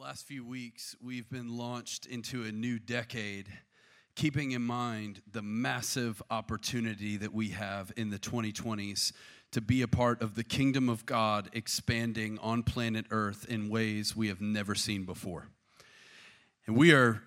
last few weeks, we've been launched into a new decade, keeping in mind the massive opportunity that we have in the 2020s to be a part of the kingdom of God expanding on planet Earth in ways we have never seen before. And we are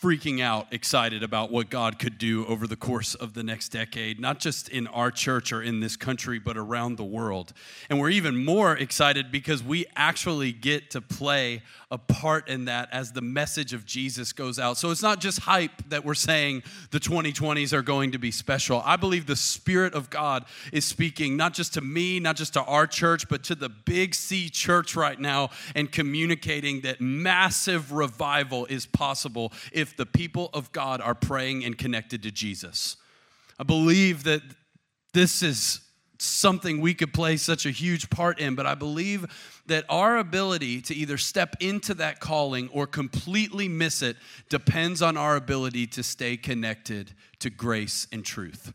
freaking out excited about what God could do over the course of the next decade, not just in our church or in this country, but around the world. And we're even more excited because we actually get to play a part in that as the message of Jesus goes out. So it's not just hype that we're saying the 2020s are going to be special. I believe the Spirit of God is speaking not just to me, not just to our church, but to the Big C church right now and communicating that massive revival is possible if the people of God are praying and connected to Jesus. I believe that this is something we could play such a huge part in, but I believe that our ability to either step into that calling or completely miss it depends on our ability to stay connected to grace and truth.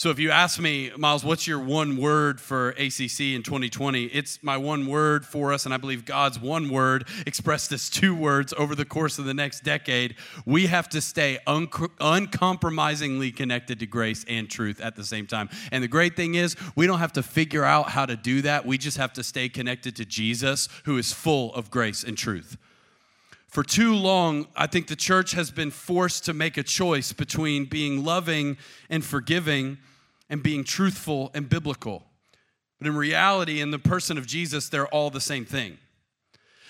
So if you ask me, Miles, what's your one word for ACC in 2020? It's my one word for us, and I believe God's one word expressed as two words over the course of the next decade. We have to stay un- uncompromisingly connected to grace and truth at the same time. And the great thing is, we don't have to figure out how to do that. We just have to stay connected to Jesus, who is full of grace and truth. For too long, I think the church has been forced to make a choice between being loving and forgiving and being truthful and biblical. But in reality, in the person of Jesus, they're all the same thing.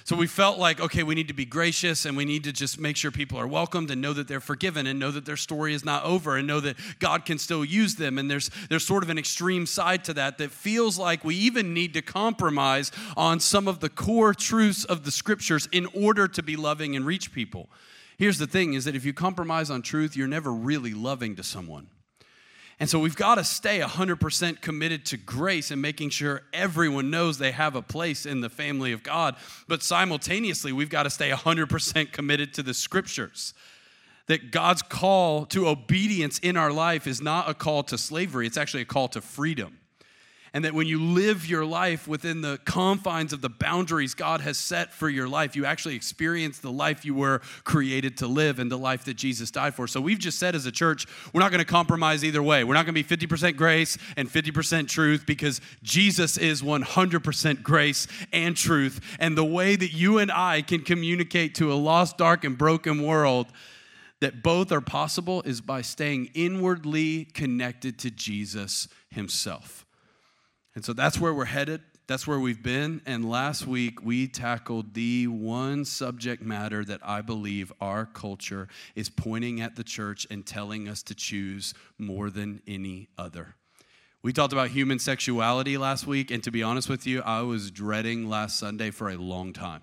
So we felt like, okay, we need to be gracious and we need to just make sure people are welcomed and know that they're forgiven and know that their story is not over and know that God can still use them. And there's, there's sort of an extreme side to that that feels like we even need to compromise on some of the core truths of the scriptures in order to be loving and reach people. Here's the thing is that if you compromise on truth, you're never really loving to someone. And so we've got to stay 100% committed to grace and making sure everyone knows they have a place in the family of God. But simultaneously, we've got to stay 100% committed to the scriptures. That God's call to obedience in our life is not a call to slavery, it's actually a call to freedom and that when you live your life within the confines of the boundaries God has set for your life, you actually experience the life you were created to live and the life that Jesus died for. So we've just said as a church, we're not going to compromise either way. We're not going to be 50% grace and 50% truth because Jesus is 100% grace and truth. And the way that you and I can communicate to a lost, dark, and broken world that both are possible is by staying inwardly connected to Jesus himself. And so that's where we're headed. That's where we've been. And last week, we tackled the one subject matter that I believe our culture is pointing at the church and telling us to choose more than any other. We talked about human sexuality last week. And to be honest with you, I was dreading last Sunday for a long time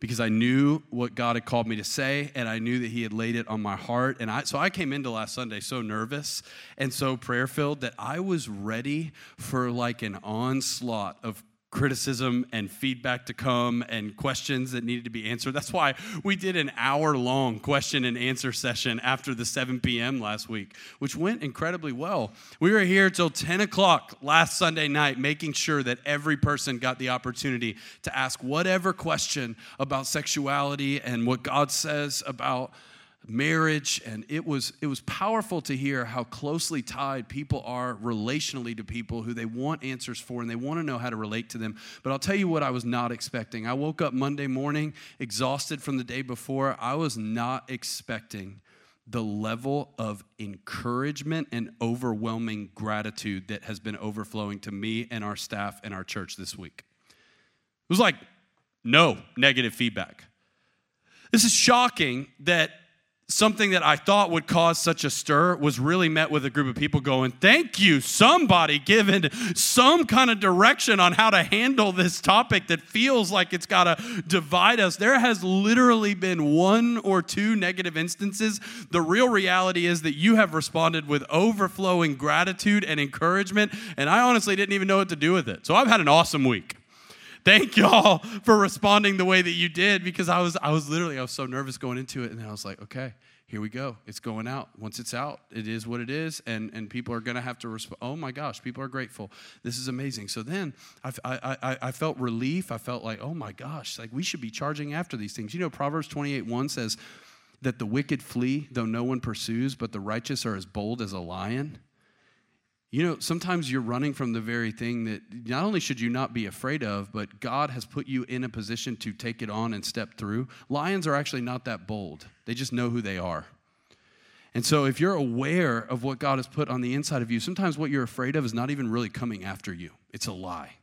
because I knew what God had called me to say and I knew that He had laid it on my heart. And I, so I came into last Sunday so nervous and so prayer filled that I was ready for like an onslaught of criticism and feedback to come and questions that needed to be answered. That's why we did an hour long question and answer session after the 7 p.m. last week, which went incredibly well. We were here till 10 o'clock last Sunday night, making sure that every person got the opportunity to ask whatever question about sexuality and what God says about marriage and it was it was powerful to hear how closely tied people are relationally to people who they want answers for and they want to know how to relate to them. But I'll tell you what I was not expecting. I woke up Monday morning exhausted from the day before. I was not expecting the level of encouragement and overwhelming gratitude that has been overflowing to me and our staff and our church this week. It was like no negative feedback. This is shocking that something that I thought would cause such a stir was really met with a group of people going, Thank you, somebody given some kind of direction on how to handle this topic that feels like it's got to divide us. There has literally been one or two negative instances. The real reality is that you have responded with overflowing gratitude and encouragement, and I honestly didn't even know what to do with it. So I've had an awesome week. Thank y'all for responding the way that you did because I was I was literally I was so nervous going into it and I was like, okay, here we go. It's going out. Once it's out, it is what it is, and, and people are going to have to respond. Oh my gosh, people are grateful. This is amazing. So then I, I, I, I felt relief. I felt like, oh my gosh, like we should be charging after these things. You know, Proverbs 28 1 says that the wicked flee, though no one pursues, but the righteous are as bold as a lion. You know, sometimes you're running from the very thing that not only should you not be afraid of, but God has put you in a position to take it on and step through. Lions are actually not that bold, they just know who they are. And so, if you're aware of what God has put on the inside of you, sometimes what you're afraid of is not even really coming after you, it's a lie.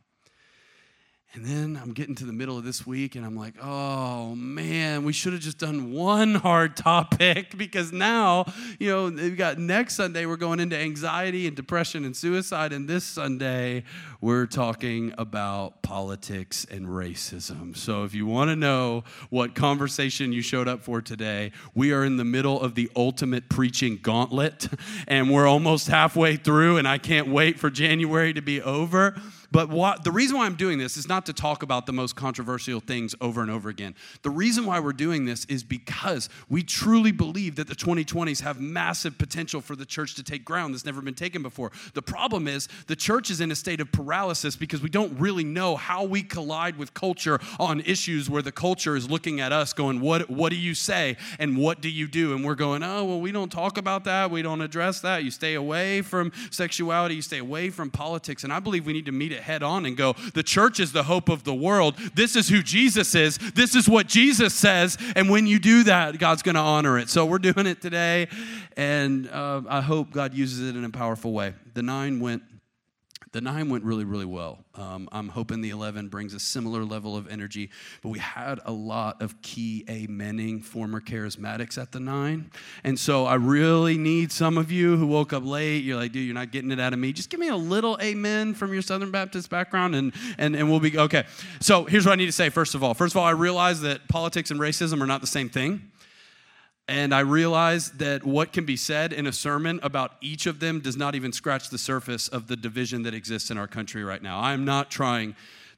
And then I'm getting to the middle of this week and I'm like, oh man, we should have just done one hard topic because now, you know, we've got next Sunday, we're going into anxiety and depression and suicide. And this Sunday, we're talking about politics and racism. So if you want to know what conversation you showed up for today, we are in the middle of the ultimate preaching gauntlet and we're almost halfway through, and I can't wait for January to be over. But what, the reason why I'm doing this is not to talk about the most controversial things over and over again. The reason why we're doing this is because we truly believe that the 2020s have massive potential for the church to take ground that's never been taken before. The problem is the church is in a state of paralysis because we don't really know how we collide with culture on issues where the culture is looking at us going, What, what do you say? And what do you do? And we're going, Oh, well, we don't talk about that. We don't address that. You stay away from sexuality, you stay away from politics. And I believe we need to meet it head on and go, the church is the hope of the world. This is who Jesus is. This is what Jesus says. And when you do that, God's going to honor it. So we're doing it today. And uh, I hope God uses it in a powerful way. The nine went the nine went really, really well. Um, I'm hoping the 11 brings a similar level of energy, but we had a lot of key amening former charismatics at the nine. And so I really need some of you who woke up late, you're like, dude, you're not getting it out of me. Just give me a little amen from your Southern Baptist background and, and, and we'll be okay. So here's what I need to say, first of all. First of all, I realize that politics and racism are not the same thing. And I realized that what can be said in a sermon about each of them does not even scratch the surface of the division that exists in our country right now. I'm not trying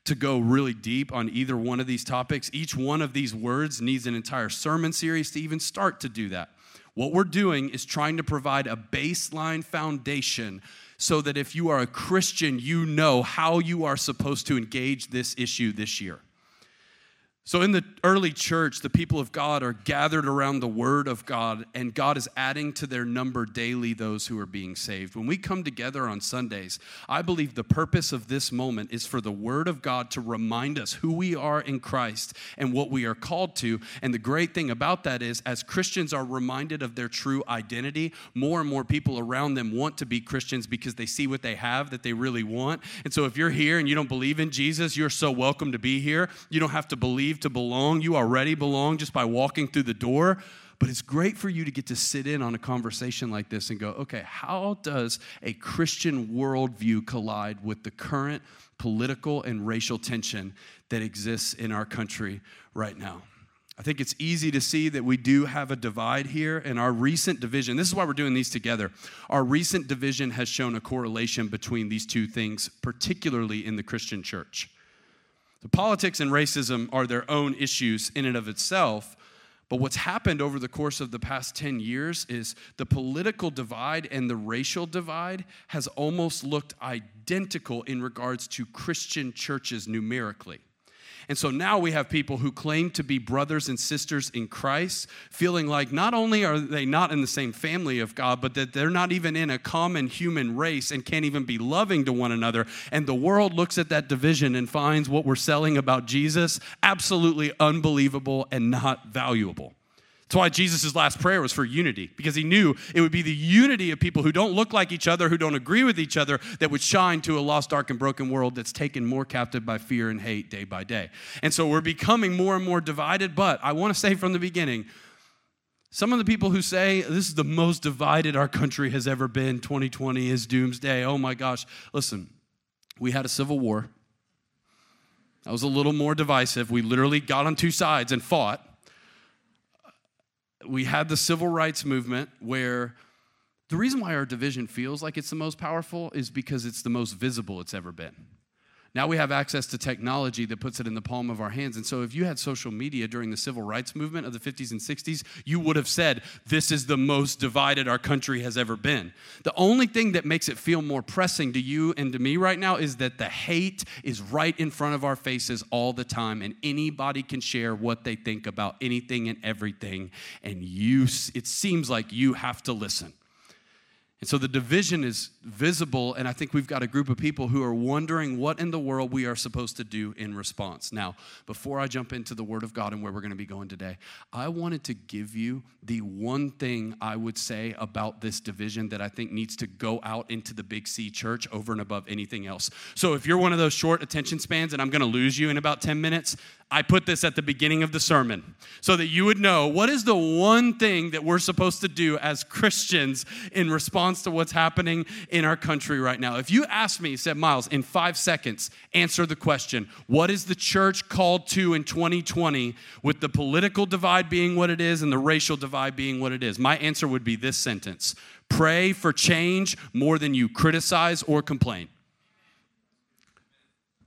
to go really deep on either one of these topics. Each one of these words needs an entire sermon series to even start to do that. What we're doing is trying to provide a baseline foundation so that if you are a Christian, you know how you are supposed to engage this issue this year. So, in the early church, the people of God are gathered around the Word of God, and God is adding to their number daily those who are being saved. When we come together on Sundays, I believe the purpose of this moment is for the Word of God to remind us who we are in Christ and what we are called to. And the great thing about that is, as Christians are reminded of their true identity, more and more people around them want to be Christians because they see what they have that they really want. And so, if you're here and you don't believe in Jesus, you're so welcome to be here. You don't have to believe to belong. You already belong just by walking through the door. But it's great for you to get to sit in on a conversation like this and go, okay, how does a Christian worldview collide with the current political and racial tension that exists in our country right now? I think it's easy to see that we do have a divide here, and our recent division, this is why we're doing these together. Our recent division has shown a correlation between these two things, particularly in the Christian church. Politics and racism are their own issues in and of itself. But what's happened over the course of the past 10 years is the political divide and the racial divide has almost looked identical in regards to Christian churches numerically. And so now we have people who claim to be brothers and sisters in Christ, feeling like not only are they not in the same family of God, but that they're not even in a common human race and can't even be loving to one another. And the world looks at that division and finds what we're selling about Jesus absolutely unbelievable and not valuable. That's why Jesus' last prayer was for unity, because he knew it would be the unity of people who don't look like each other, who don't agree with each other, that would shine to a lost, dark, and broken world that's taken more captive by fear and hate day by day. And so we're becoming more and more divided, but I want to say from the beginning, some of the people who say this is the most divided our country has ever been, 2020 is doomsday, oh my gosh. Listen, we had a civil war. That was a little more divisive. We literally got on two sides and fought we had the civil rights movement where the reason why our division feels like it's the most powerful is because it's the most visible it's ever been. Now we have access to technology that puts it in the palm of our hands. And so, if you had social media during the civil rights movement of the 50s and 60s, you would have said, This is the most divided our country has ever been. The only thing that makes it feel more pressing to you and to me right now is that the hate is right in front of our faces all the time, and anybody can share what they think about anything and everything. And you, it seems like you have to listen. And so the division is visible, and I think we've got a group of people who are wondering what in the world we are supposed to do in response. Now, before I jump into the Word of God and where we're going to be going today, I wanted to give you the one thing I would say about this division that I think needs to go out into the Big C church over and above anything else. So if you're one of those short attention spans and I'm going to lose you in about 10 minutes, I put this at the beginning of the sermon so that you would know what is the one thing that we're supposed to do as Christians in response to what's happening in our country right now. If you ask me, said Miles, in five seconds, answer the question what is the church called to in 2020 with the political divide being what it is and the racial divide being what it is? My answer would be this sentence pray for change more than you criticize or complain.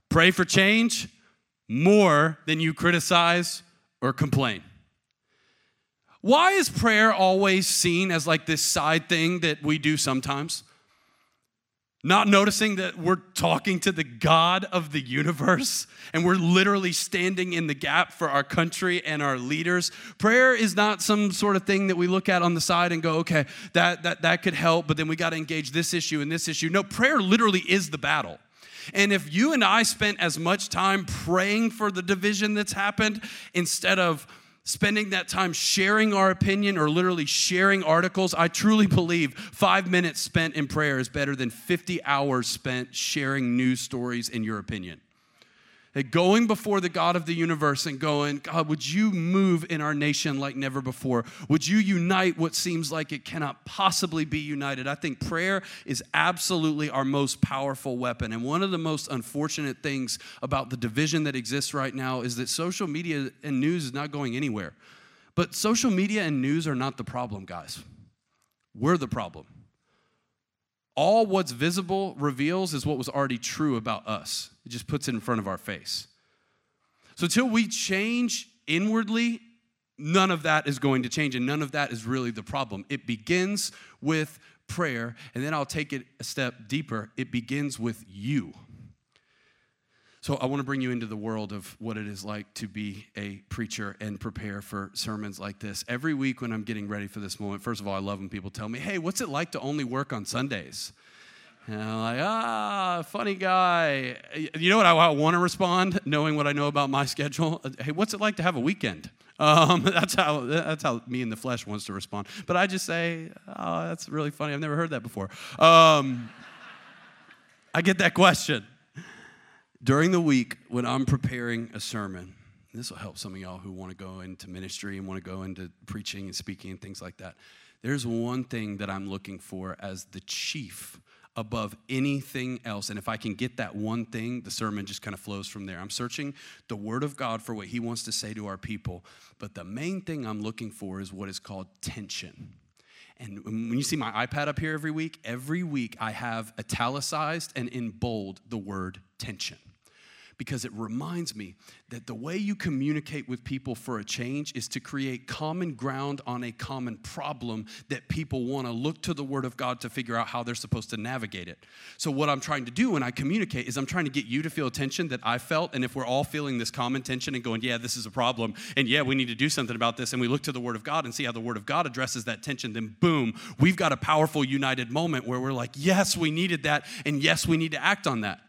Pray for change more than you criticize or complain. Why is prayer always seen as like this side thing that we do sometimes? Not noticing that we're talking to the God of the universe and we're literally standing in the gap for our country and our leaders. Prayer is not some sort of thing that we look at on the side and go, okay, that, that, that could help, but then we got to engage this issue and this issue. No, prayer literally is the battle. And if you and I spent as much time praying for the division that's happened instead of spending that time sharing our opinion or literally sharing articles, I truly believe five minutes spent in prayer is better than 50 hours spent sharing news stories in your opinion going before the God of the universe and going, God, would you move in our nation like never before? Would you unite what seems like it cannot possibly be united? I think prayer is absolutely our most powerful weapon. And one of the most unfortunate things about the division that exists right now is that social media and news is not going anywhere. But social media and news are not the problem, guys. We're the problem all what's visible reveals is what was already true about us. It just puts it in front of our face. So until we change inwardly, none of that is going to change, and none of that is really the problem. It begins with prayer, and then I'll take it a step deeper. It begins with you. So, I want to bring you into the world of what it is like to be a preacher and prepare for sermons like this. Every week when I'm getting ready for this moment, first of all, I love when people tell me, hey, what's it like to only work on Sundays? And I'm like, ah, funny guy. You know what I, want to respond, knowing what I know about my schedule? Hey, what's it like to have a weekend? Um, that's how that's how me in the flesh wants to respond. But I just say, oh, that's really funny. I've never heard that before. Um, I get that question during the week when I'm preparing a sermon, this will help some of y'all who want to go into ministry and want to go into preaching and speaking and things like that. There's one thing that I'm looking for as the chief above anything else. And if I can get that one thing, the sermon just kind of flows from there. I'm searching the Word of God for what He wants to say to our people. But the main thing I'm looking for is what is called tension. And when you see my iPad up here every week, every week I have italicized and in bold the word tension because it reminds me that the way you communicate with people for a change is to create common ground on a common problem that people want to look to the Word of God to figure out how they're supposed to navigate it. So, what I'm trying to do when I communicate is I'm trying to get you to feel a tension that I felt. And if we're all feeling this common tension and going, yeah, this is a problem, and yeah, we need to do something about this, and we look to the Word of God and see how the Word of God addresses that tension, then boom, we've got a powerful, united moment where we're like, yes, we needed that, and yes, we need to act on that.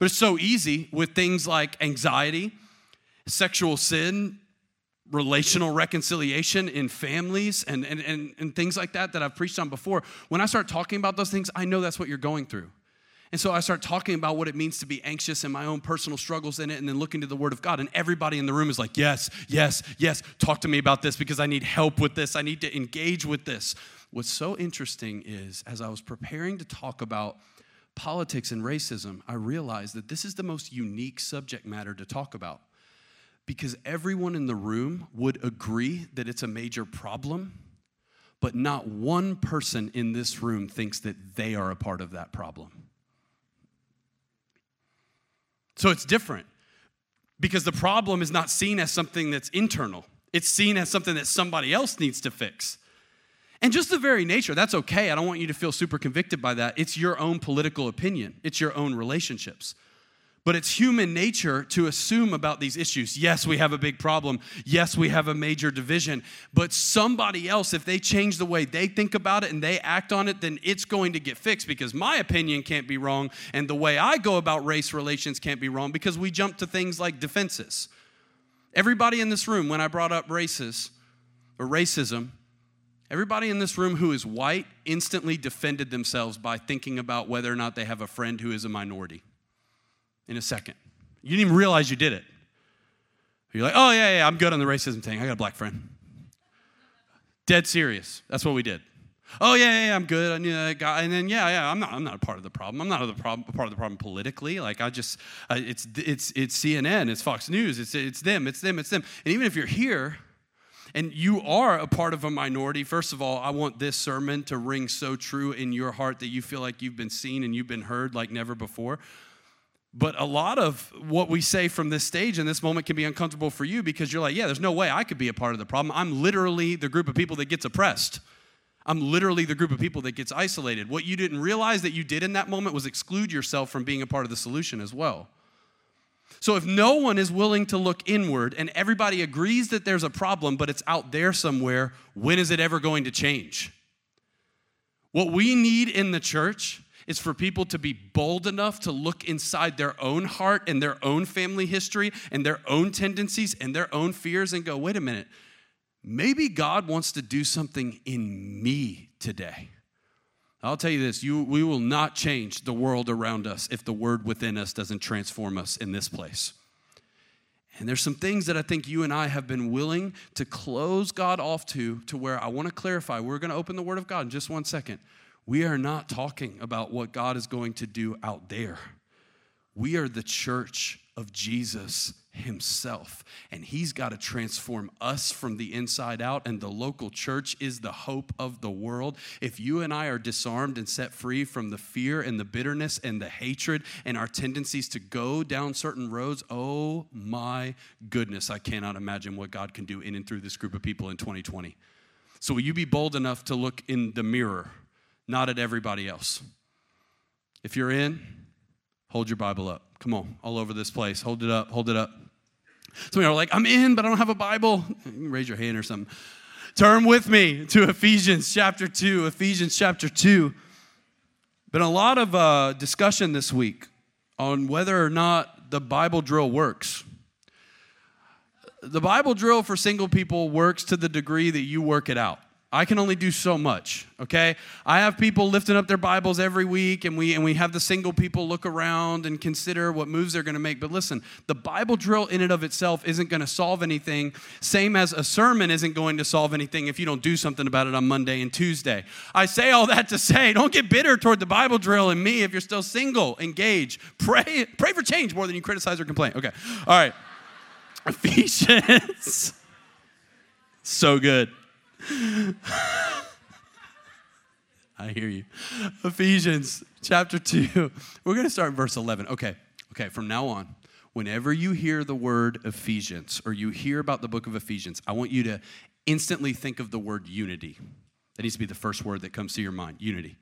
But it's so easy with things like anxiety, sexual sin, relational reconciliation in families, and, and, and, and things like that that I've preached on before. When I start talking about those things, I know that's what you're going through. And so I start talking about what it means to be anxious and my own personal struggles in it, and then looking to the Word of God. And everybody in the room is like, Yes, yes, yes, talk to me about this because I need help with this. I need to engage with this. What's so interesting is as I was preparing to talk about politics and racism, I realized that this is the most unique subject matter to talk about because everyone in the room would agree that it's a major problem, but not one person in this room thinks that they are a part of that problem. So it's different because the problem is not seen as something that's internal, it's seen as something that somebody else needs to fix. And just the very nature, that's okay. I don't want you to feel super convicted by that. It's your own political opinion, it's your own relationships. But it's human nature to assume about these issues. Yes, we have a big problem. Yes, we have a major division. But somebody else, if they change the way they think about it and they act on it, then it's going to get fixed because my opinion can't be wrong and the way I go about race relations can't be wrong because we jump to things like defenses. Everybody in this room, when I brought up races or racism, everybody in this room who is white instantly defended themselves by thinking about whether or not they have a friend who is a minority in a second. You didn't even realize you did it. You're like, oh, yeah, yeah, I'm good on the racism thing. I got a black friend. Dead serious. That's what we did. Oh yeah, yeah, I'm good. I knew that guy, and then yeah, yeah, I'm not, I'm not a part of the problem. I'm not a part of the problem politically. Like I just, uh, it's, it's, it's CNN, it's Fox News, it's, it's them, it's them, it's them. And even if you're here, and you are a part of a minority, first of all, I want this sermon to ring so true in your heart that you feel like you've been seen and you've been heard like never before. But a lot of what we say from this stage in this moment can be uncomfortable for you because you're like, yeah, there's no way I could be a part of the problem. I'm literally the group of people that gets oppressed. I'm literally the group of people that gets isolated. What you didn't realize that you did in that moment was exclude yourself from being a part of the solution as well. So if no one is willing to look inward and everybody agrees that there's a problem, but it's out there somewhere, when is it ever going to change? What we need in the church is for people to be bold enough to look inside their own heart and their own family history and their own tendencies and their own fears and go, wait a minute, maybe God wants to do something in me today. I'll tell you this you, we will not change the world around us if the word within us doesn't transform us in this place. And there's some things that I think you and I have been willing to close God off to, to where I want to clarify. We're going to open the Word of God in just one second. We are not talking about what God is going to do out there. We are the church of Jesus himself. And he's got to transform us from the inside out. And the local church is the hope of the world. If you and I are disarmed and set free from the fear and the bitterness and the hatred and our tendencies to go down certain roads, oh my goodness, I cannot imagine what God can do in and through this group of people in 2020. So, will you be bold enough to look in the mirror not at everybody else. If you're in, hold your Bible up. Come on, all over this place. Hold it up, hold it up. Some of you are like, I'm in, but I don't have a Bible. Raise your hand or something. Turn with me to Ephesians chapter 2. Ephesians chapter 2. Been a lot of uh, discussion this week on whether or not the Bible drill works. The Bible drill for single people works to the degree that you work it out. I can only do so much, okay? I have people lifting up their Bibles every week and we and we have the single people look around and consider what moves they're going to make. But listen, the Bible drill in and of itself isn't going to solve anything, same as a sermon isn't going to solve anything if you don't do something about it on Monday and Tuesday. I say all that to say, don't get bitter toward the Bible drill and me if you're still single. Engage. Pray pray for change more than you criticize or complain. Okay. All right. Ephesians. so good. I hear you. Ephesians chapter 2. We're going to start in verse 11. Okay, okay, from now on, whenever you hear the word Ephesians or you hear about the book of Ephesians, I want you to instantly think of the word unity. That needs to be the first word that comes to your mind unity.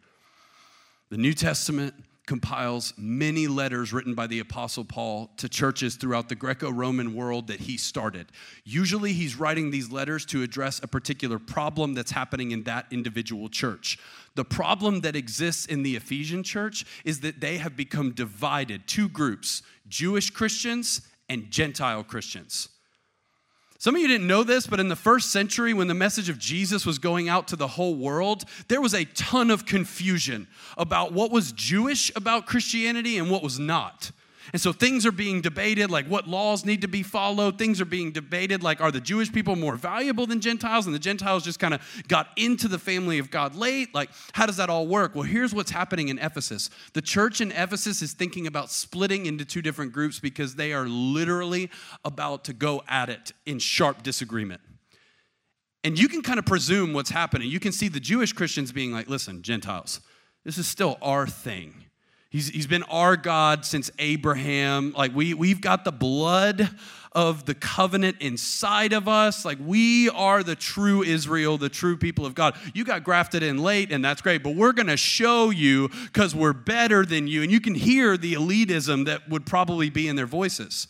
The New Testament compiles many letters written by the Apostle Paul to churches throughout the Greco Roman world that he started. Usually, he's writing these letters to address a particular problem that's happening in that individual church. The problem that exists in the Ephesian church is that they have become divided two groups Jewish Christians and Gentile Christians. Some of you didn't know this, but in the first century, when the message of Jesus was going out to the whole world, there was a ton of confusion about what was Jewish about Christianity and what was not. And so things are being debated, like what laws need to be followed. Things are being debated, like are the Jewish people more valuable than Gentiles? And the Gentiles just kind of got into the family of God late. Like, how does that all work? Well, here's what's happening in Ephesus the church in Ephesus is thinking about splitting into two different groups because they are literally about to go at it in sharp disagreement. And you can kind of presume what's happening. You can see the Jewish Christians being like, listen, Gentiles, this is still our thing He's, he's been our God since Abraham. Like, we, we've got the blood of the covenant inside of us. Like, we are the true Israel, the true people of God. You got grafted in late, and that's great, but we're going to show you because we're better than you. And you can hear the elitism that would probably be in their voices.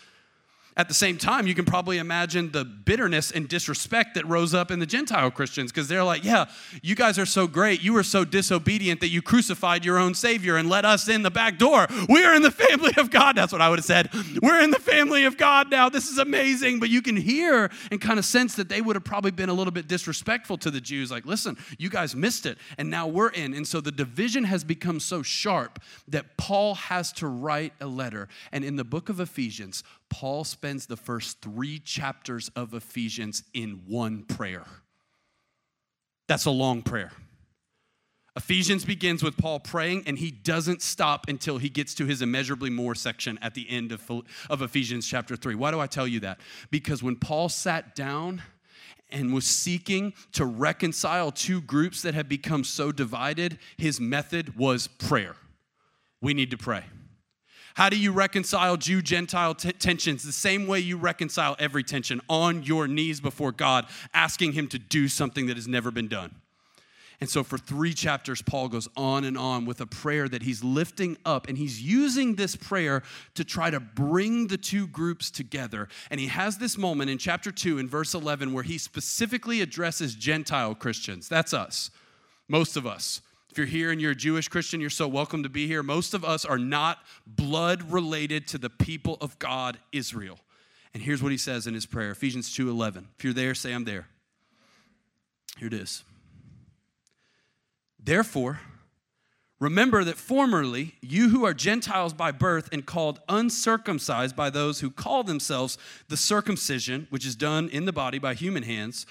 At the same time, you can probably imagine the bitterness and disrespect that rose up in the Gentile Christians because they're like, yeah, you guys are so great. You were so disobedient that you crucified your own Savior and let us in the back door. We are in the family of God. That's what I would have said. We're in the family of God now. This is amazing. But you can hear and kind of sense that they would have probably been a little bit disrespectful to the Jews. Like, listen, you guys missed it, and now we're in. And so the division has become so sharp that Paul has to write a letter. And in the book of Ephesians, Paul spends the first three chapters of Ephesians in one prayer. That's a long prayer. Ephesians begins with Paul praying, and he doesn't stop until he gets to his immeasurably more section at the end of, of Ephesians chapter 3. Why do I tell you that? Because when Paul sat down and was seeking to reconcile two groups that had become so divided, his method was prayer. We need to pray. How do you reconcile Jew Gentile t- tensions? The same way you reconcile every tension on your knees before God, asking Him to do something that has never been done. And so, for three chapters, Paul goes on and on with a prayer that he's lifting up, and he's using this prayer to try to bring the two groups together. And he has this moment in chapter 2, in verse 11, where he specifically addresses Gentile Christians. That's us, most of us. If you're here and you're a Jewish Christian, you're so welcome to be here. Most of us are not blood related to the people of God, Israel. And here's what he says in his prayer Ephesians 2:11. If you're there, say I'm there. Here it is. Therefore, remember that formerly you who are Gentiles by birth and called uncircumcised by those who call themselves the circumcision, which is done in the body by human hands,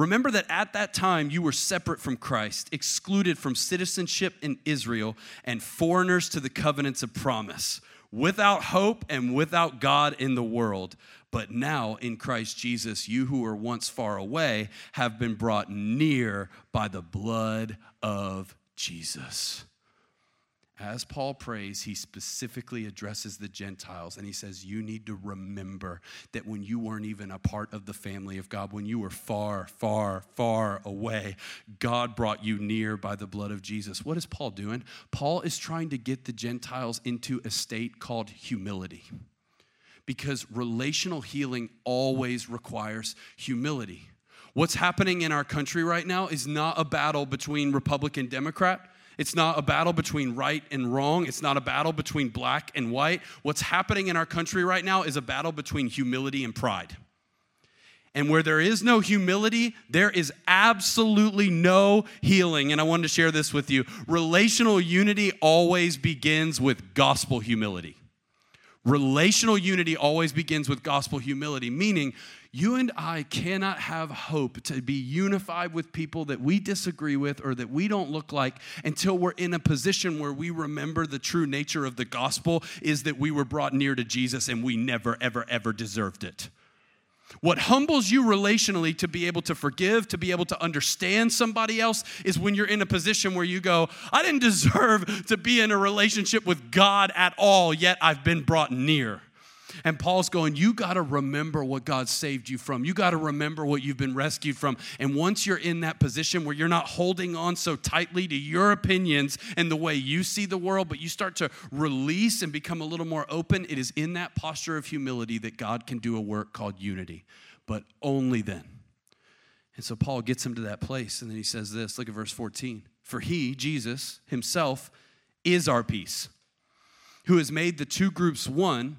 Remember that at that time you were separate from Christ, excluded from citizenship in Israel, and foreigners to the covenants of promise, without hope and without God in the world. But now in Christ Jesus, you who were once far away have been brought near by the blood of Jesus as Paul prays, he specifically addresses the Gentiles and he says, You need to remember that when you weren't even a part of the family of God, when you were far, far, far away, God brought you near by the blood of Jesus. What is Paul doing? Paul is trying to get the Gentiles into a state called humility because relational healing always requires humility. What's happening in our country right now is not a battle between Republican Democrat it's not a battle between right and wrong. It's not a battle between black and white. What's happening in our country right now is a battle between humility and pride. And where there is no humility, there is absolutely no healing. And I wanted to share this with you. Relational unity always begins with gospel humility. Relational unity always begins with gospel humility, meaning you and I cannot have hope to be unified with people that we disagree with or that we don't look like until we're in a position where we remember the true nature of the gospel is that we were brought near to Jesus and we never, ever, ever deserved it. What humbles you relationally to be able to forgive, to be able to understand somebody else, is when you're in a position where you go, I didn't deserve to be in a relationship with God at all, yet I've been brought near. And Paul's going, You got to remember what God saved you from. You got to remember what you've been rescued from. And once you're in that position where you're not holding on so tightly to your opinions and the way you see the world, but you start to release and become a little more open, it is in that posture of humility that God can do a work called unity, but only then. And so Paul gets him to that place, and then he says this look at verse 14. For he, Jesus, himself, is our peace, who has made the two groups one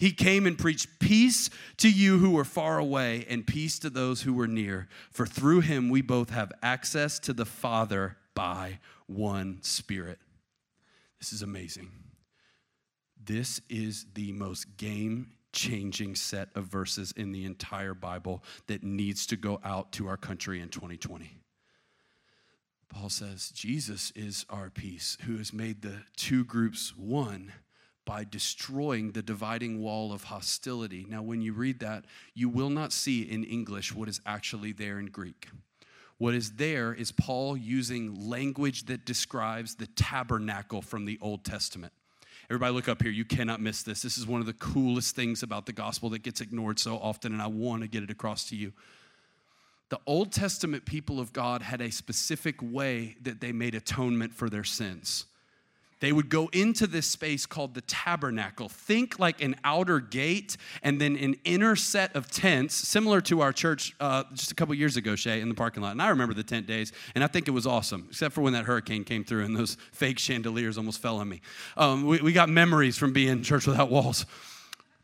He came and preached peace to you who were far away and peace to those who were near. For through him we both have access to the Father by one Spirit. This is amazing. This is the most game changing set of verses in the entire Bible that needs to go out to our country in 2020. Paul says, Jesus is our peace, who has made the two groups one by destroying the dividing wall of hostility. Now, when you read that, you will not see in English what is actually there in Greek. What is there is Paul using language that describes the tabernacle from the Old Testament. Everybody, look up here. You cannot miss this. This is one of the coolest things about the gospel that gets ignored so often, and I want to get it across to you. The Old Testament people of God had a specific way that they made atonement for their sins. They would go into this space called the tabernacle. Think like an outer gate and then an inner set of tents, similar to our church uh, just a couple years ago, Shay, in the parking lot. And I remember the tent days, and I think it was awesome, except for when that hurricane came through and those fake chandeliers almost fell on me. Um, we, we got memories from being church without walls.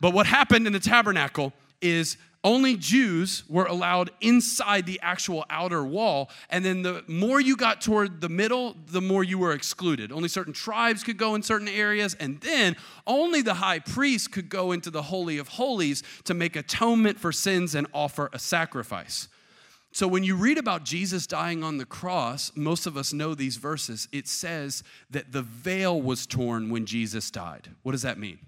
But what happened in the tabernacle is only Jews were allowed inside the actual outer wall. And then the more you got toward the middle, the more you were excluded. Only certain tribes could go in certain areas. And then only the high priest could go into the Holy of Holies to make atonement for sins and offer a sacrifice. So when you read about Jesus dying on the cross, most of us know these verses. It says that the veil was torn when Jesus died. What does that mean?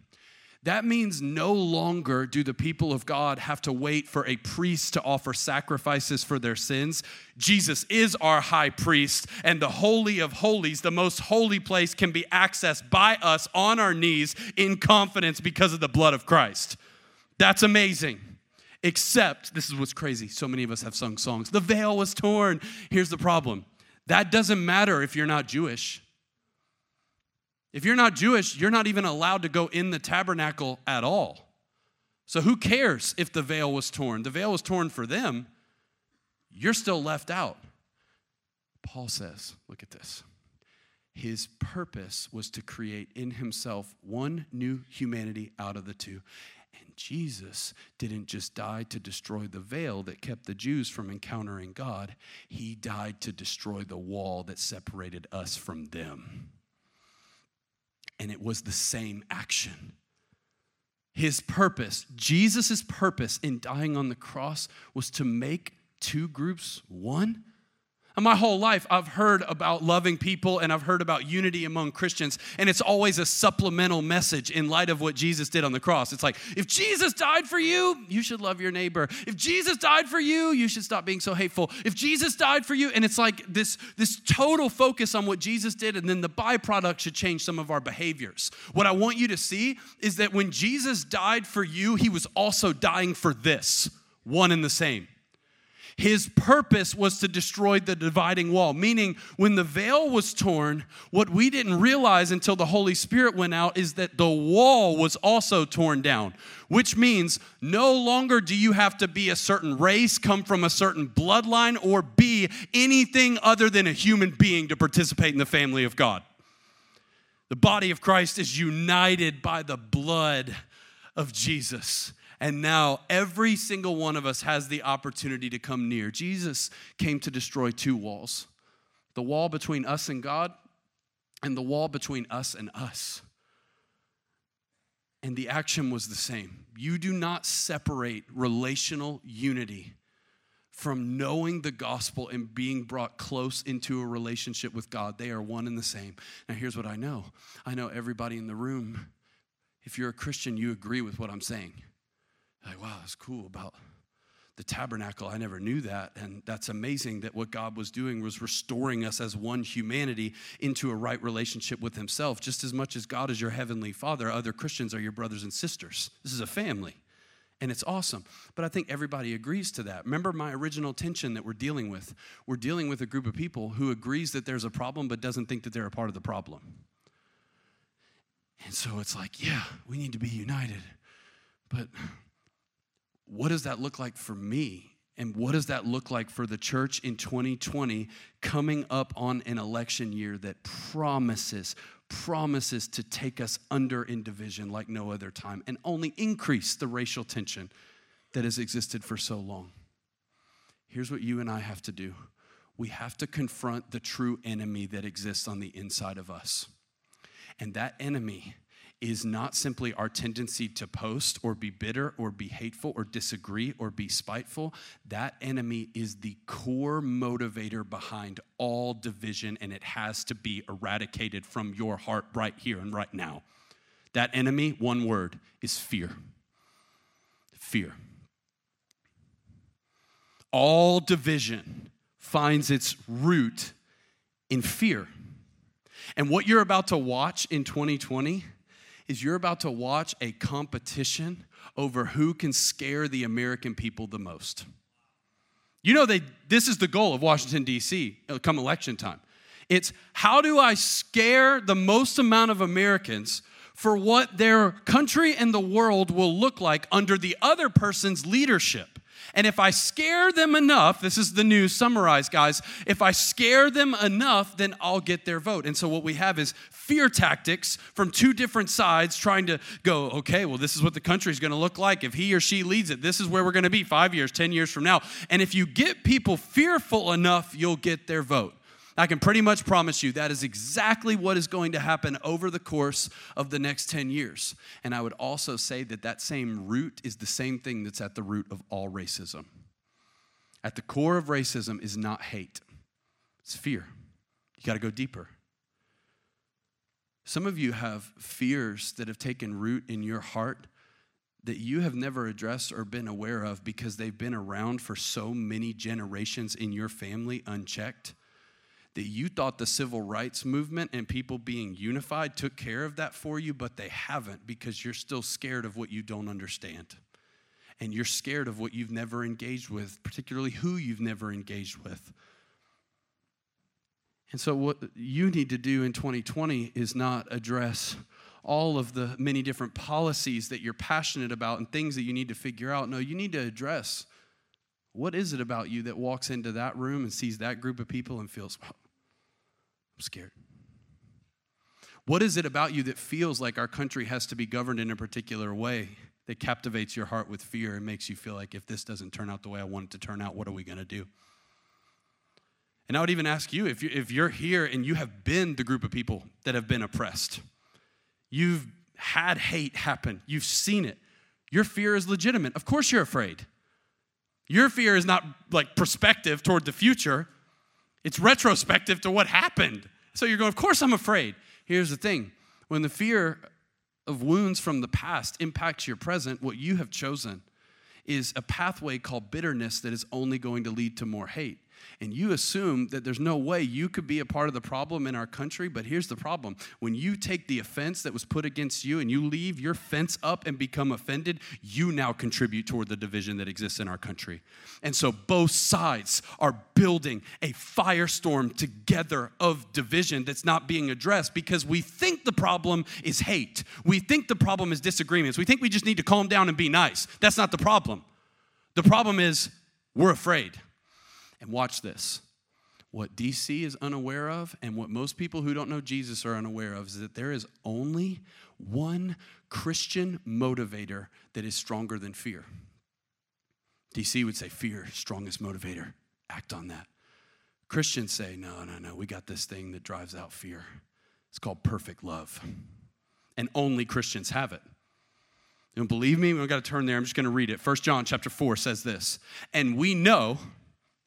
That means no longer do the people of God have to wait for a priest to offer sacrifices for their sins. Jesus is our high priest, and the Holy of Holies, the most holy place, can be accessed by us on our knees in confidence because of the blood of Christ. That's amazing. Except, this is what's crazy. So many of us have sung songs. The veil was torn. Here's the problem that doesn't matter if you're not Jewish. If you're not Jewish, you're not even allowed to go in the tabernacle at all. So who cares if the veil was torn? The veil was torn for them. You're still left out. Paul says, look at this. His purpose was to create in himself one new humanity out of the two. And Jesus didn't just die to destroy the veil that kept the Jews from encountering God, he died to destroy the wall that separated us from them and it was the same action. His purpose, Jesus' purpose in dying on the cross was to make two groups one my whole life, I've heard about loving people and I've heard about unity among Christians, and it's always a supplemental message in light of what Jesus did on the cross. It's like, if Jesus died for you, you should love your neighbor. If Jesus died for you, you should stop being so hateful. If Jesus died for you, and it's like this, this total focus on what Jesus did, and then the byproduct should change some of our behaviors. What I want you to see is that when Jesus died for you, he was also dying for this one and the same. His purpose was to destroy the dividing wall, meaning when the veil was torn, what we didn't realize until the Holy Spirit went out is that the wall was also torn down, which means no longer do you have to be a certain race, come from a certain bloodline, or be anything other than a human being to participate in the family of God. The body of Christ is united by the blood of Jesus. And now every single one of us has the opportunity to come near. Jesus came to destroy two walls the wall between us and God, and the wall between us and us. And the action was the same. You do not separate relational unity from knowing the gospel and being brought close into a relationship with God. They are one and the same. Now, here's what I know I know everybody in the room, if you're a Christian, you agree with what I'm saying. Like, wow, that's cool about the tabernacle. I never knew that. And that's amazing that what God was doing was restoring us as one humanity into a right relationship with Himself. Just as much as God is your heavenly Father, other Christians are your brothers and sisters. This is a family. And it's awesome. But I think everybody agrees to that. Remember my original tension that we're dealing with? We're dealing with a group of people who agrees that there's a problem but doesn't think that they're a part of the problem. And so it's like, yeah, we need to be united. But what does that look like for me? And what does that look like for the church in 2020 coming up on an election year that promises, promises to take us under in division like no other time and only increase the racial tension that has existed for so long? Here's what you and I have to do we have to confront the true enemy that exists on the inside of us. And that enemy is not simply our tendency to post or be bitter or be hateful or disagree or be spiteful. That enemy is the core motivator behind all division, and it has to be eradicated from your heart right here and right now. That enemy, one word, is fear. Fear. All division finds its root in fear. And what you're about to watch in 2020 is you're about to watch a competition over who can scare the American people the most. You know, they, this is the goal of Washington, D.C., uh, come election time. It's how do I scare the most amount of Americans for what their country and the world will look like under the other person's leadership? And if I scare them enough, this is the news summarized, guys. If I scare them enough, then I'll get their vote. And so what we have is fear tactics from two different sides trying to go, okay, well, this is what the country is going to look like. If he or she leads it, this is where we're going to be five years, 10 years from now. And if you get people fearful enough, you'll get their vote. I can pretty much promise you that is exactly what is going to happen over the course of the next 10 years. And I would also say that that same root is the same thing that's at the root of all racism. At the core of racism is not hate, it's fear. You got to go deeper. Some of you have fears that have taken root in your heart that you have never addressed or been aware of because they've been around for so many generations in your family unchecked that you thought the civil rights movement and people being unified took care of that for you, but they haven't because you're still scared of what you don't understand. And you're scared of what you've never engaged with, particularly who you've never engaged with. And so, what you need to do in 2020 is not address all of the many different policies that you're passionate about and things that you need to figure out. No, you need to address what is it about you that walks into that room and sees that group of people and feels, I'm scared. What is it about you that feels like our country has to be governed in a particular way that captivates your heart with fear and makes you feel like if this doesn't turn out the way I want it to turn out, what are we going to do? And I would even ask you if, you if you're here and you have been the group of people that have been oppressed, you've had hate happen, you've seen it, your fear is legitimate. Of course, you're afraid. Your fear is not like perspective toward the future, it's retrospective to what happened. So you're going, Of course I'm afraid. Here's the thing when the fear of wounds from the past impacts your present, what you have chosen is a pathway called bitterness that is only going to lead to more hate and you assume that there's no way you could be a part of the problem in our country. But here's the problem when you take the offense that was put against you and you leave your fence up and become offended, you now contribute toward the division that exists in our country. And so both sides are building a firestorm together of division that's not being addressed because we think the problem is hate. We think the problem is disagreements. We think we just need to calm down and be nice. That's not the problem. The problem is we're afraid. And watch this. What DC is unaware of, and what most people who don't know Jesus are unaware of, is that there is only one Christian motivator that is stronger than fear. DC would say, Fear, strongest motivator. Act on that. Christians say, No, no, no, we got this thing that drives out fear. It's called perfect love. And only Christians have it. Don't believe me? We've got to turn there. I'm just going to read it. First John chapter 4 says this. And we know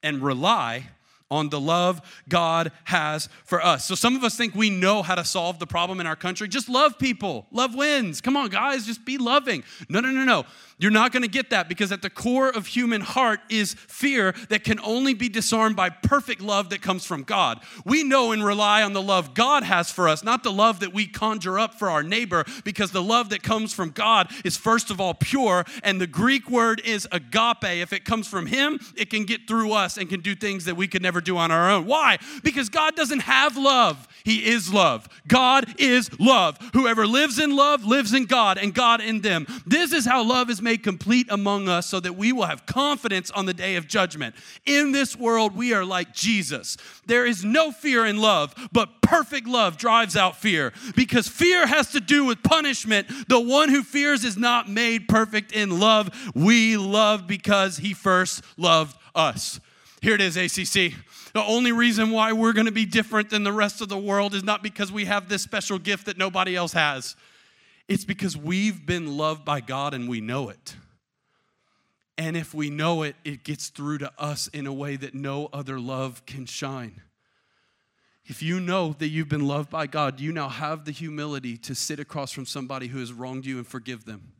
and rely on the love God has for us. So some of us think we know how to solve the problem in our country. Just love people. Love wins. Come on, guys, just be loving. No, no, no, no. You're not going to get that because at the core of human heart is fear that can only be disarmed by perfect love that comes from God. We know and rely on the love God has for us, not the love that we conjure up for our neighbor, because the love that comes from God is first of all pure, and the Greek word is agape. If it comes from Him, it can get through us and can do things that we could never do on our own. Why? Because God doesn't have love, He is love. God is love. Whoever lives in love lives in God, and God in them. This is how love is made made complete among us so that we will have confidence on the day of judgment. In this world, we are like Jesus. There is no fear in love, but perfect love drives out fear because fear has to do with punishment. The one who fears is not made perfect in love. We love because he first loved us. Here it is, ACC. The only reason why we're going to be different than the rest of the world is not because we have this special gift that nobody else has It's because we've been loved by God and we know it. And if we know it, it gets through to us in a way that no other love can shine. If you know that you've been loved by God, you now have the humility to sit across from somebody who has wronged you and forgive them.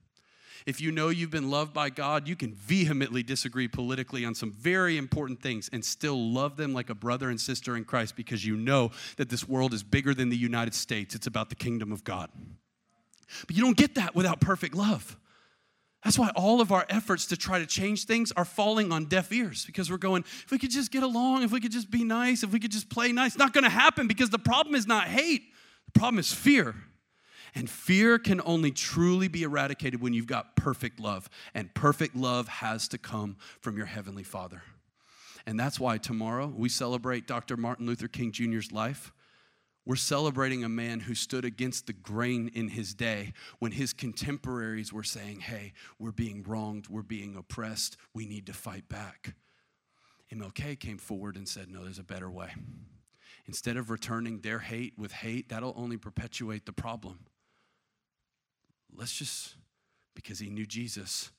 If you know you've been loved by God, you can vehemently disagree politically on some very important things and still love them like a brother and sister in Christ because you know that this world is bigger than the United States. It's about the kingdom of God. But you don't get that without perfect love. That's why all of our efforts to try to change things are falling on deaf ears because we're going, if we could just get along, if we could just be nice, if we could just play nice, it's not going to happen because the problem is not hate, the problem is fear. And fear can only truly be eradicated when you've got perfect love. And perfect love has to come from your Heavenly Father. And that's why tomorrow we celebrate Dr. Martin Luther King Jr.'s life. We're celebrating a man who stood against the grain in his day when his contemporaries were saying, hey, we're being wronged, we're being oppressed, we need to fight back. MLK came forward and said, no, there's a better way. Instead of returning their hate with hate, that'll only perpetuate the problem. Let's just, because he knew Jesus,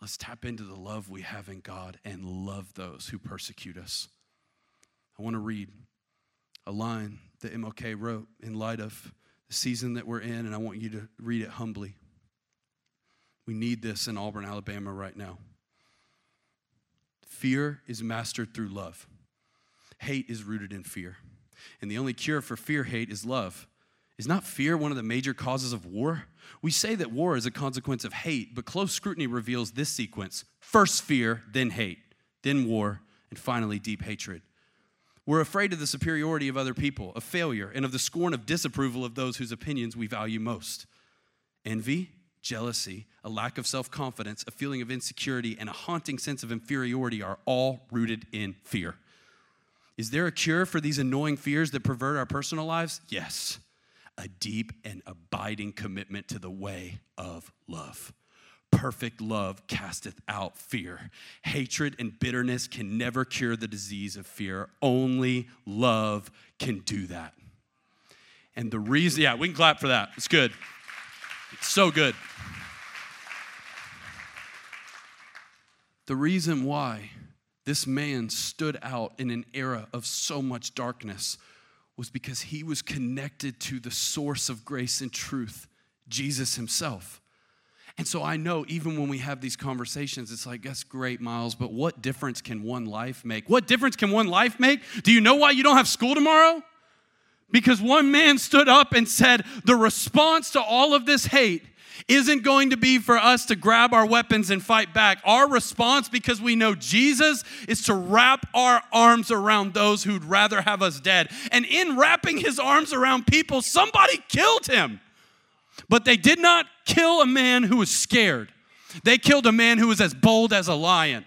let's tap into the love we have in God and love those who persecute us. I want to read a line that MLK wrote in light of the season that we're in, and I want you to read it humbly. We need this in Auburn, Alabama right now. Fear is mastered through love. Hate is rooted in fear. And the only cure for fear hate is love. Is not fear one of the major causes of war? We say that war is a consequence of hate, but close scrutiny reveals this sequence first fear, then hate, then war, and finally deep hatred. We're afraid of the superiority of other people, of failure, and of the scorn of disapproval of those whose opinions we value most. Envy, jealousy, a lack of self confidence, a feeling of insecurity, and a haunting sense of inferiority are all rooted in fear. Is there a cure for these annoying fears that pervert our personal lives? Yes. A deep and abiding commitment to the way of love perfect love casteth out fear. Hatred and bitterness can never cure the disease of fear. Only love can do that. And the reason, yeah, we can clap for that. It's good. It's so good. The reason why this man stood out in an era of so much darkness was because he was connected to the source of grace and truth, Jesus himself. And so I know even when we have these conversations, it's like, that's great, Miles, but what difference can one life make? What difference can one life make? Do you know why you don't have school tomorrow? Because one man stood up and said, the response to all of this hate isn't going to be for us to grab our weapons and fight back. Our response, because we know Jesus, is to wrap our arms around those who'd rather have us dead. And in wrapping his arms around people, somebody killed him. But they did not kill a man who was scared, they killed a man who was as bold as a lion.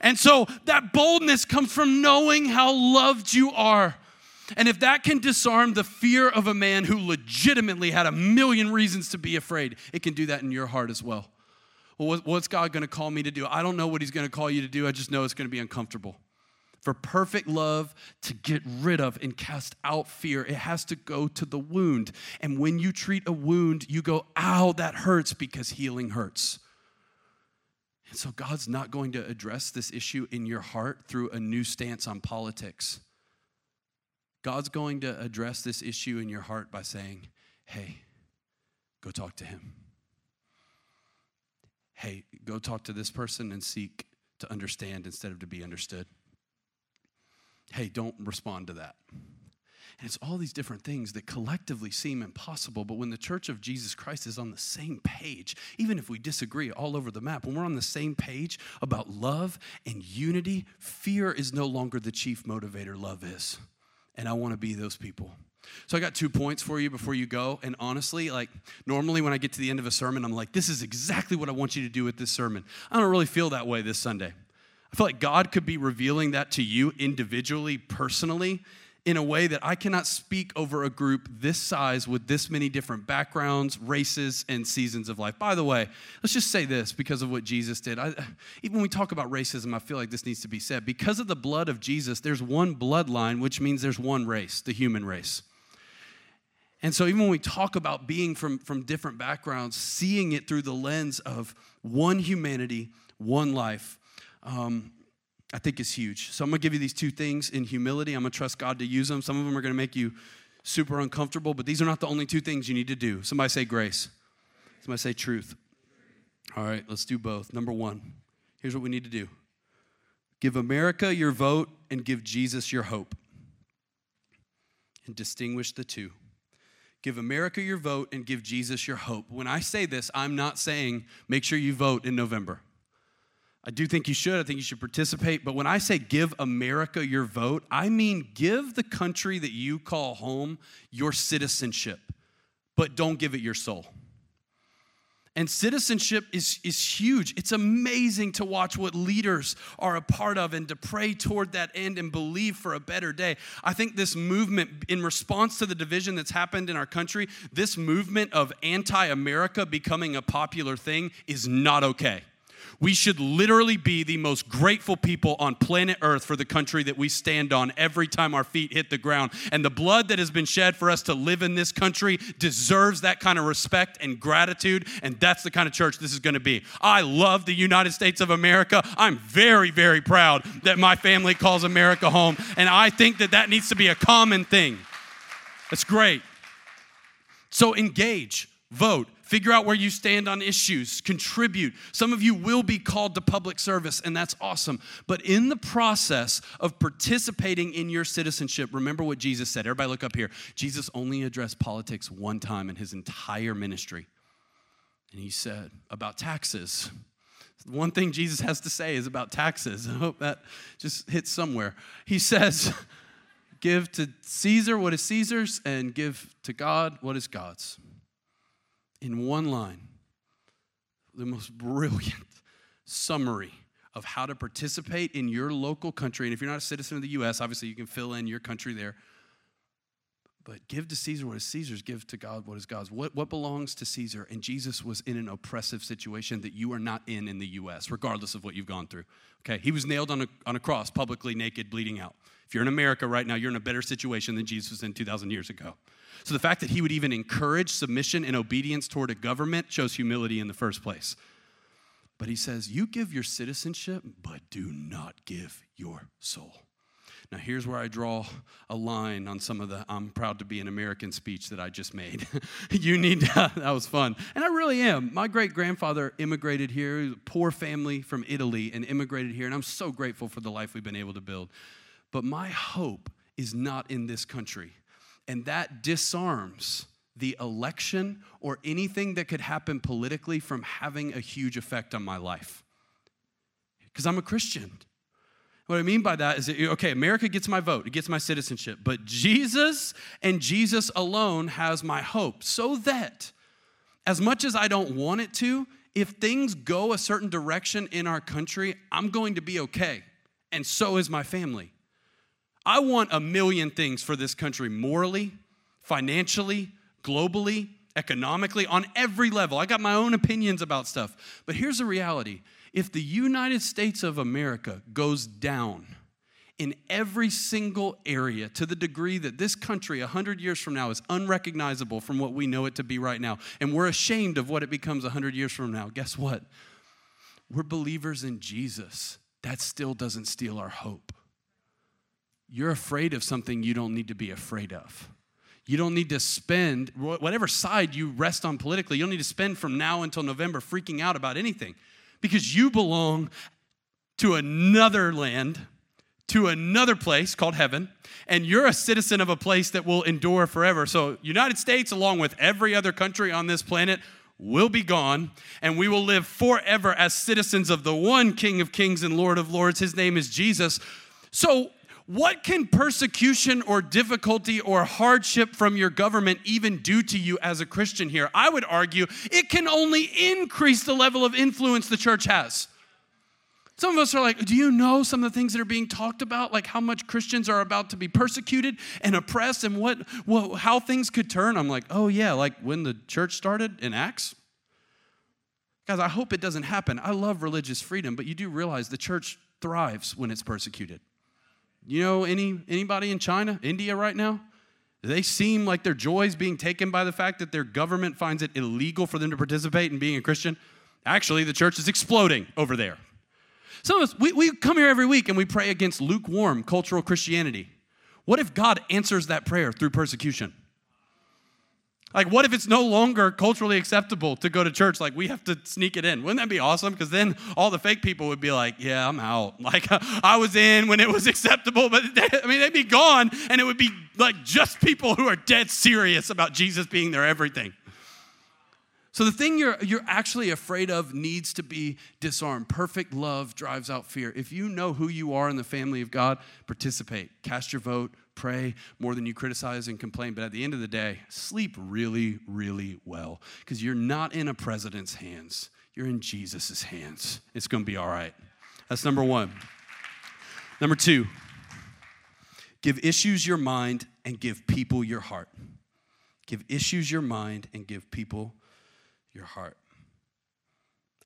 And so that boldness comes from knowing how loved you are. And if that can disarm the fear of a man who legitimately had a million reasons to be afraid, it can do that in your heart as well. Well, what's God going to call me to do? I don't know what He's going to call you to do. I just know it's going to be uncomfortable. For perfect love to get rid of and cast out fear, it has to go to the wound. And when you treat a wound, you go, ow, that hurts because healing hurts. And so God's not going to address this issue in your heart through a new stance on politics. God's going to address this issue in your heart by saying, hey, go talk to him. Hey, go talk to this person and seek to understand instead of to be understood hey, don't respond to that. And it's all these different things that collectively seem impossible, but when the church of Jesus Christ is on the same page, even if we disagree all over the map, when we're on the same page about love and unity, fear is no longer the chief motivator, love is. And I want to be those people. So I got two points for you before you go. And honestly, like normally when I get to the end of a sermon, I'm like, this is exactly what I want you to do with this sermon. I don't really feel that way this Sunday. I feel like God could be revealing that to you individually, personally, in a way that I cannot speak over a group this size with this many different backgrounds, races, and seasons of life. By the way, let's just say this because of what Jesus did. I, even when we talk about racism, I feel like this needs to be said. Because of the blood of Jesus, there's one bloodline, which means there's one race, the human race. And so, even when we talk about being from, from different backgrounds, seeing it through the lens of one humanity, one life, um, I think is huge. So, I'm gonna give you these two things in humility. I'm gonna trust God to use them. Some of them are gonna make you super uncomfortable, but these are not the only two things you need to do. Somebody say grace, somebody say truth. All right, let's do both. Number one, here's what we need to do give America your vote and give Jesus your hope. And distinguish the two. Give America your vote and give Jesus your hope. When I say this, I'm not saying make sure you vote in November. I do think you should. I think you should participate. But when I say give America your vote, I mean give the country that you call home your citizenship, but don't give it your soul. And citizenship is, is huge. It's amazing to watch what leaders are a part of and to pray toward that end and believe for a better day. I think this movement, in response to the division that's happened in our country, this movement of anti America becoming a popular thing is not okay. We should literally be the most grateful people on planet Earth for the country that we stand on every time our feet hit the ground. And the blood that has been shed for us to live in this country deserves that kind of respect and gratitude. And that's the kind of church this is going to be. I love the United States of America. I'm very, very proud that my family calls America home. And I think that that needs to be a common thing. That's great. So engage, vote, Figure out where you stand on issues, contribute. Some of you will be called to public service, and that's awesome. But in the process of participating in your citizenship, remember what Jesus said. Everybody, look up here. Jesus only addressed politics one time in his entire ministry. And he said about taxes. One thing Jesus has to say is about taxes. I hope that just hits somewhere. He says, Give to Caesar what is Caesar's, and give to God what is God's in one line the most brilliant summary of how to participate in your local country. And if you're not a citizen of the US, obviously you can fill in your country there. But give to Caesar what is Caesar's, give to God what is God's. What, what belongs to Caesar? And Jesus was in an oppressive situation that you are not in in the US, regardless of what you've gone through. Okay, he was nailed on a, on a cross, publicly naked, bleeding out. If you're in America right now, you're in a better situation than Jesus was in 2,000 years ago. So the fact that he would even encourage submission and obedience toward a government shows humility in the first place. But he says, You give your citizenship, but do not give your soul. Now, here's where I draw a line on some of the I'm proud to be an American speech that I just made. you need to, that was fun. And I really am. My great grandfather immigrated here, a poor family from Italy, and immigrated here. And I'm so grateful for the life we've been able to build. But my hope is not in this country. And that disarms the election or anything that could happen politically from having a huge effect on my life. Because I'm a Christian. What I mean by that is that, okay, America gets my vote, it gets my citizenship, but Jesus and Jesus alone has my hope. So that, as much as I don't want it to, if things go a certain direction in our country, I'm going to be okay. And so is my family. I want a million things for this country morally, financially, globally, economically, on every level. I got my own opinions about stuff. But here's the reality if the United States of America goes down, in every single area to the degree that this country 100 years from now is unrecognizable from what we know it to be right now and we're ashamed of what it becomes 100 years from now guess what? We're believers in jesus. That still doesn't steal our hope. You're afraid of something you don't need to be afraid of. You don't need to spend, whatever side you rest on politically, you don't need to spend from now until November freaking out about anything because you belong to another land, to another place called heaven, and you're a citizen of a place that will endure forever. So, United States, along with every other country on this planet, will be gone, and we will live forever as citizens of the one King of Kings and Lord of Lords. His name is Jesus. So, what can persecution or difficulty or hardship from your government even do to you as a Christian here? I would argue it can only increase the level of influence the church has. Some of us are like, do you know some of the things that are being talked about? Like how much Christians are about to be persecuted and oppressed and what, well, how things could turn? I'm like, oh yeah, like when the church started in Acts. Guys, I hope it doesn't happen. I love religious freedom, but you do realize the church thrives when it's persecuted. You know any anybody in China, India right now? They seem like their joy is being taken by the fact that their government finds it illegal for them to participate in being a Christian? Actually, the church is exploding over there. Some of us, we, we come here every week and we pray against lukewarm cultural Christianity. What if God answers that prayer through persecution? Like, what if it's no longer culturally acceptable to go to church? Like, we have to sneak it in. Wouldn't that be awesome? Because then all the fake people would be like, yeah, I'm out. Like, I was in when it was acceptable, but they, I mean, they'd be gone, and it would be like just people who are dead serious about Jesus being their everything. So the thing you're, you're actually afraid of needs to be disarmed. Perfect love drives out fear. If you know who you are in the family of God, participate, cast your vote, pray more than you criticize and complain. But at the end of the day, sleep really, really well because you're not in a president's hands, you're in Jesus' hands. It's going to be all right. That's number one. Number two, give issues your mind and give people your heart. Give issues your mind and give people your heart.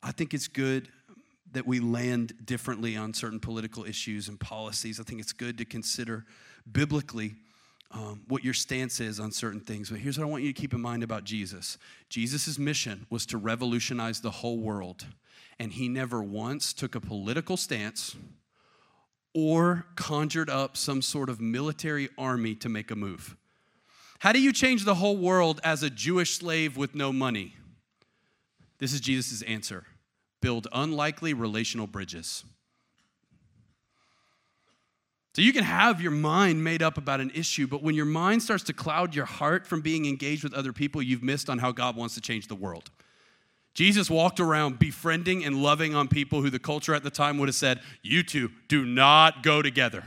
I think it's good that we land differently on certain political issues and policies. I think it's good to consider biblically um, what your stance is on certain things. But here's what I want you to keep in mind about Jesus Jesus' mission was to revolutionize the whole world, and he never once took a political stance or conjured up some sort of military army to make a move. How do you change the whole world as a Jewish slave with no money? This is Jesus' answer build unlikely relational bridges. So you can have your mind made up about an issue, but when your mind starts to cloud your heart from being engaged with other people, you've missed on how God wants to change the world. Jesus walked around befriending and loving on people who the culture at the time would have said, You two do not go together.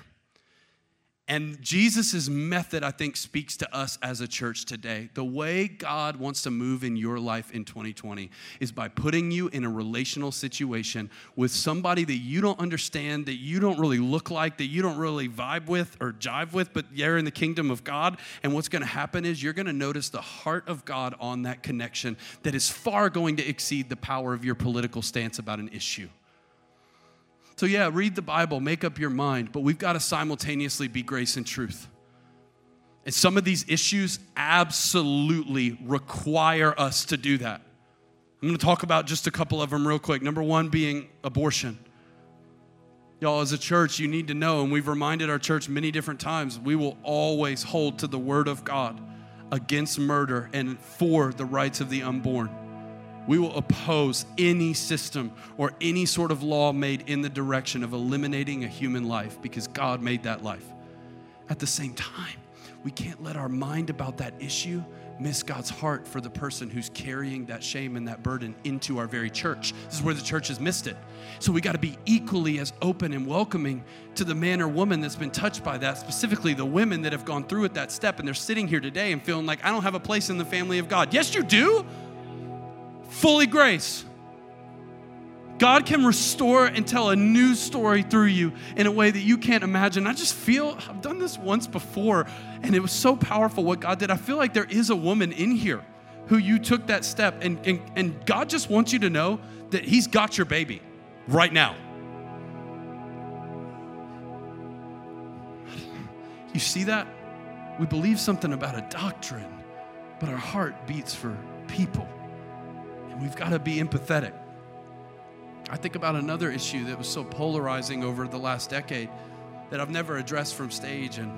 And Jesus' method, I think, speaks to us as a church today. The way God wants to move in your life in 2020 is by putting you in a relational situation with somebody that you don't understand, that you don't really look like, that you don't really vibe with or jive with, but you're in the kingdom of God. And what's going to happen is you're going to notice the heart of God on that connection that is far going to exceed the power of your political stance about an issue. So, yeah, read the Bible, make up your mind, but we've got to simultaneously be grace and truth. And some of these issues absolutely require us to do that. I'm going to talk about just a couple of them real quick. Number one being abortion. Y'all, as a church, you need to know, and we've reminded our church many different times, we will always hold to the word of God against murder and for the rights of the unborn. We will oppose any system or any sort of law made in the direction of eliminating a human life because God made that life. At the same time, we can't let our mind about that issue miss God's heart for the person who's carrying that shame and that burden into our very church. This is where the church has missed it. So we got to be equally as open and welcoming to the man or woman that's been touched by that, specifically the women that have gone through at that step and they're sitting here today and feeling like, I don't have a place in the family of God. Yes, you do fully grace. God can restore and tell a new story through you in a way that you can't imagine. I just feel, I've done this once before, and it was so powerful what God did. I feel like there is a woman in here who you took that step, and, and, and God just wants you to know that He's got your baby right now. You see that? We believe something about a doctrine, but our heart beats for people. And we've got to be empathetic. I think about another issue that was so polarizing over the last decade that I've never addressed from stage. And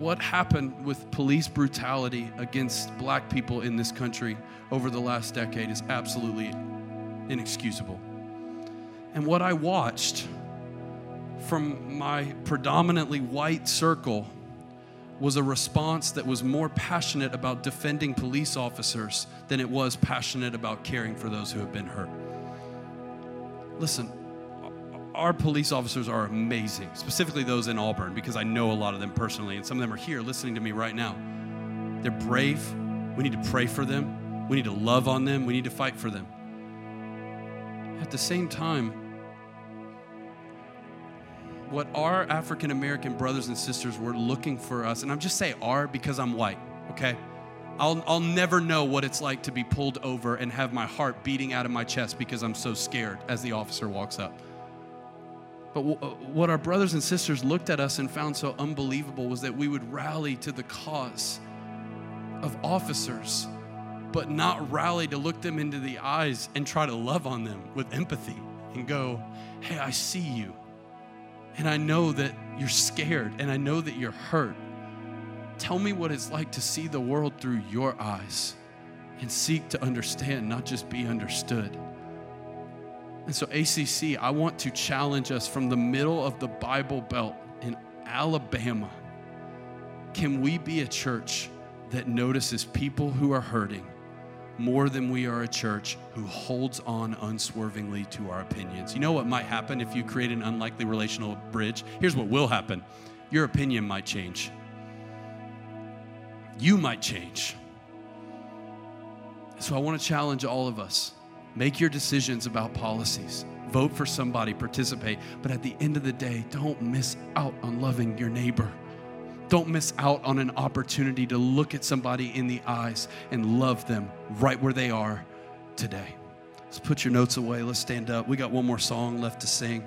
what happened with police brutality against black people in this country over the last decade is absolutely inexcusable. And what I watched from my predominantly white circle was a response that was more passionate about defending police officers than it was passionate about caring for those who have been hurt. Listen, our police officers are amazing, specifically those in Auburn, because I know a lot of them personally, and some of them are here listening to me right now. They're brave. We need to pray for them. We need to love on them. We need to fight for them. At the same time, what our African American brothers and sisters were looking for us, and I'm just saying "are" because I'm white, okay? I'll, I'll never know what it's like to be pulled over and have my heart beating out of my chest because I'm so scared as the officer walks up. But uh, what our brothers and sisters looked at us and found so unbelievable was that we would rally to the cause of officers, but not rally to look them into the eyes and try to love on them with empathy and go, hey, I see you. And I know that you're scared and I know that you're hurt. Tell me what it's like to see the world through your eyes and seek to understand, not just be understood. And so, ACC, I want to challenge us from the middle of the Bible Belt in Alabama. Can we be a church that notices people who are hurting more than we are a church who holds on unswervingly to our opinions? You know what might happen if you create an unlikely relational bridge? Here's what will happen your opinion might change, you might change. So, I want to challenge all of us Make your decisions about policies. Vote for somebody, participate. But at the end of the day, don't miss out on loving your neighbor. Don't miss out on an opportunity to look at somebody in the eyes and love them right where they are today. Let's put your notes away. Let's stand up. We got one more song left to sing.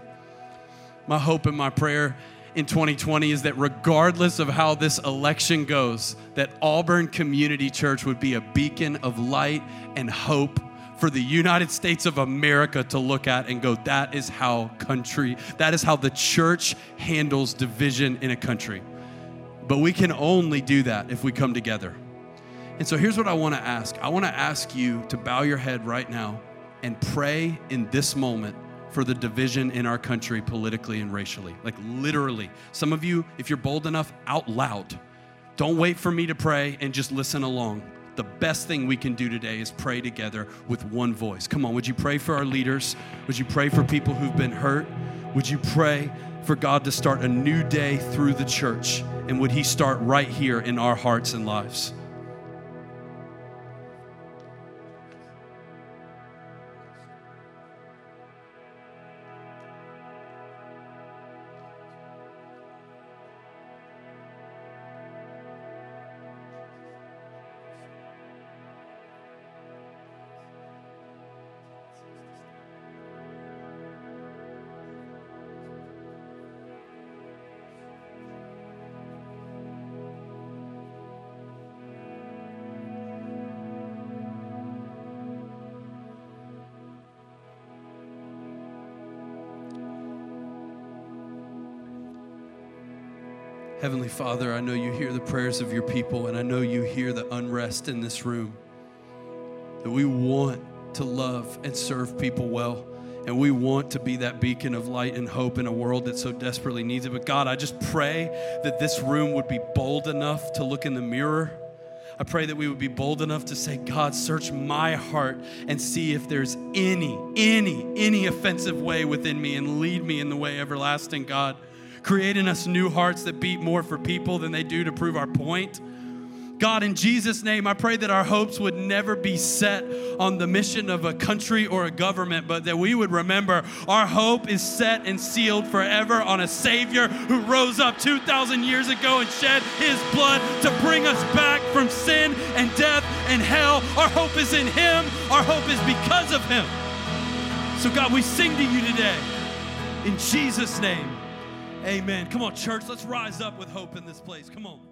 My hope and my prayer in 2020 is that regardless of how this election goes, that Auburn Community Church would be a beacon of light and hope for the United States of America to look at and go, that is how country, that is how the church handles division in a country. But we can only do that if we come together. And so here's what I want to ask I want to ask you to bow your head right now and pray in this moment for the division in our country politically and racially. Like literally. Some of you, if you're bold enough, out loud. Don't wait for me to pray and just listen along the best thing we can do today is pray together with one voice. Come on, would you pray for our leaders? Would you pray for people who've been hurt? Would you pray for God to start a new day through the church? And would He start right here in our hearts and lives? Heavenly Father, I know you hear the prayers of your people, and I know you hear the unrest in this room. That we want to love and serve people well, and we want to be that beacon of light and hope in a world that so desperately needs it. But God, I just pray that this room would be bold enough to look in the mirror. I pray that we would be bold enough to say, God, search my heart and see if there's any, any, any offensive way within me and lead me in the way everlasting, God create in us new hearts that beat more for people than they do to prove our point. God, in Jesus' name, I pray that our hopes would never be set on the mission of a country or a government, but that we would remember our hope is set and sealed forever on a Savior who rose up 2,000 years ago and shed His blood to bring us back from sin and death and hell. Our hope is in Him, our hope is because of Him. So, God, we sing to you today in Jesus' name. Amen. Come on, church, let's rise up with hope in this place. Come on.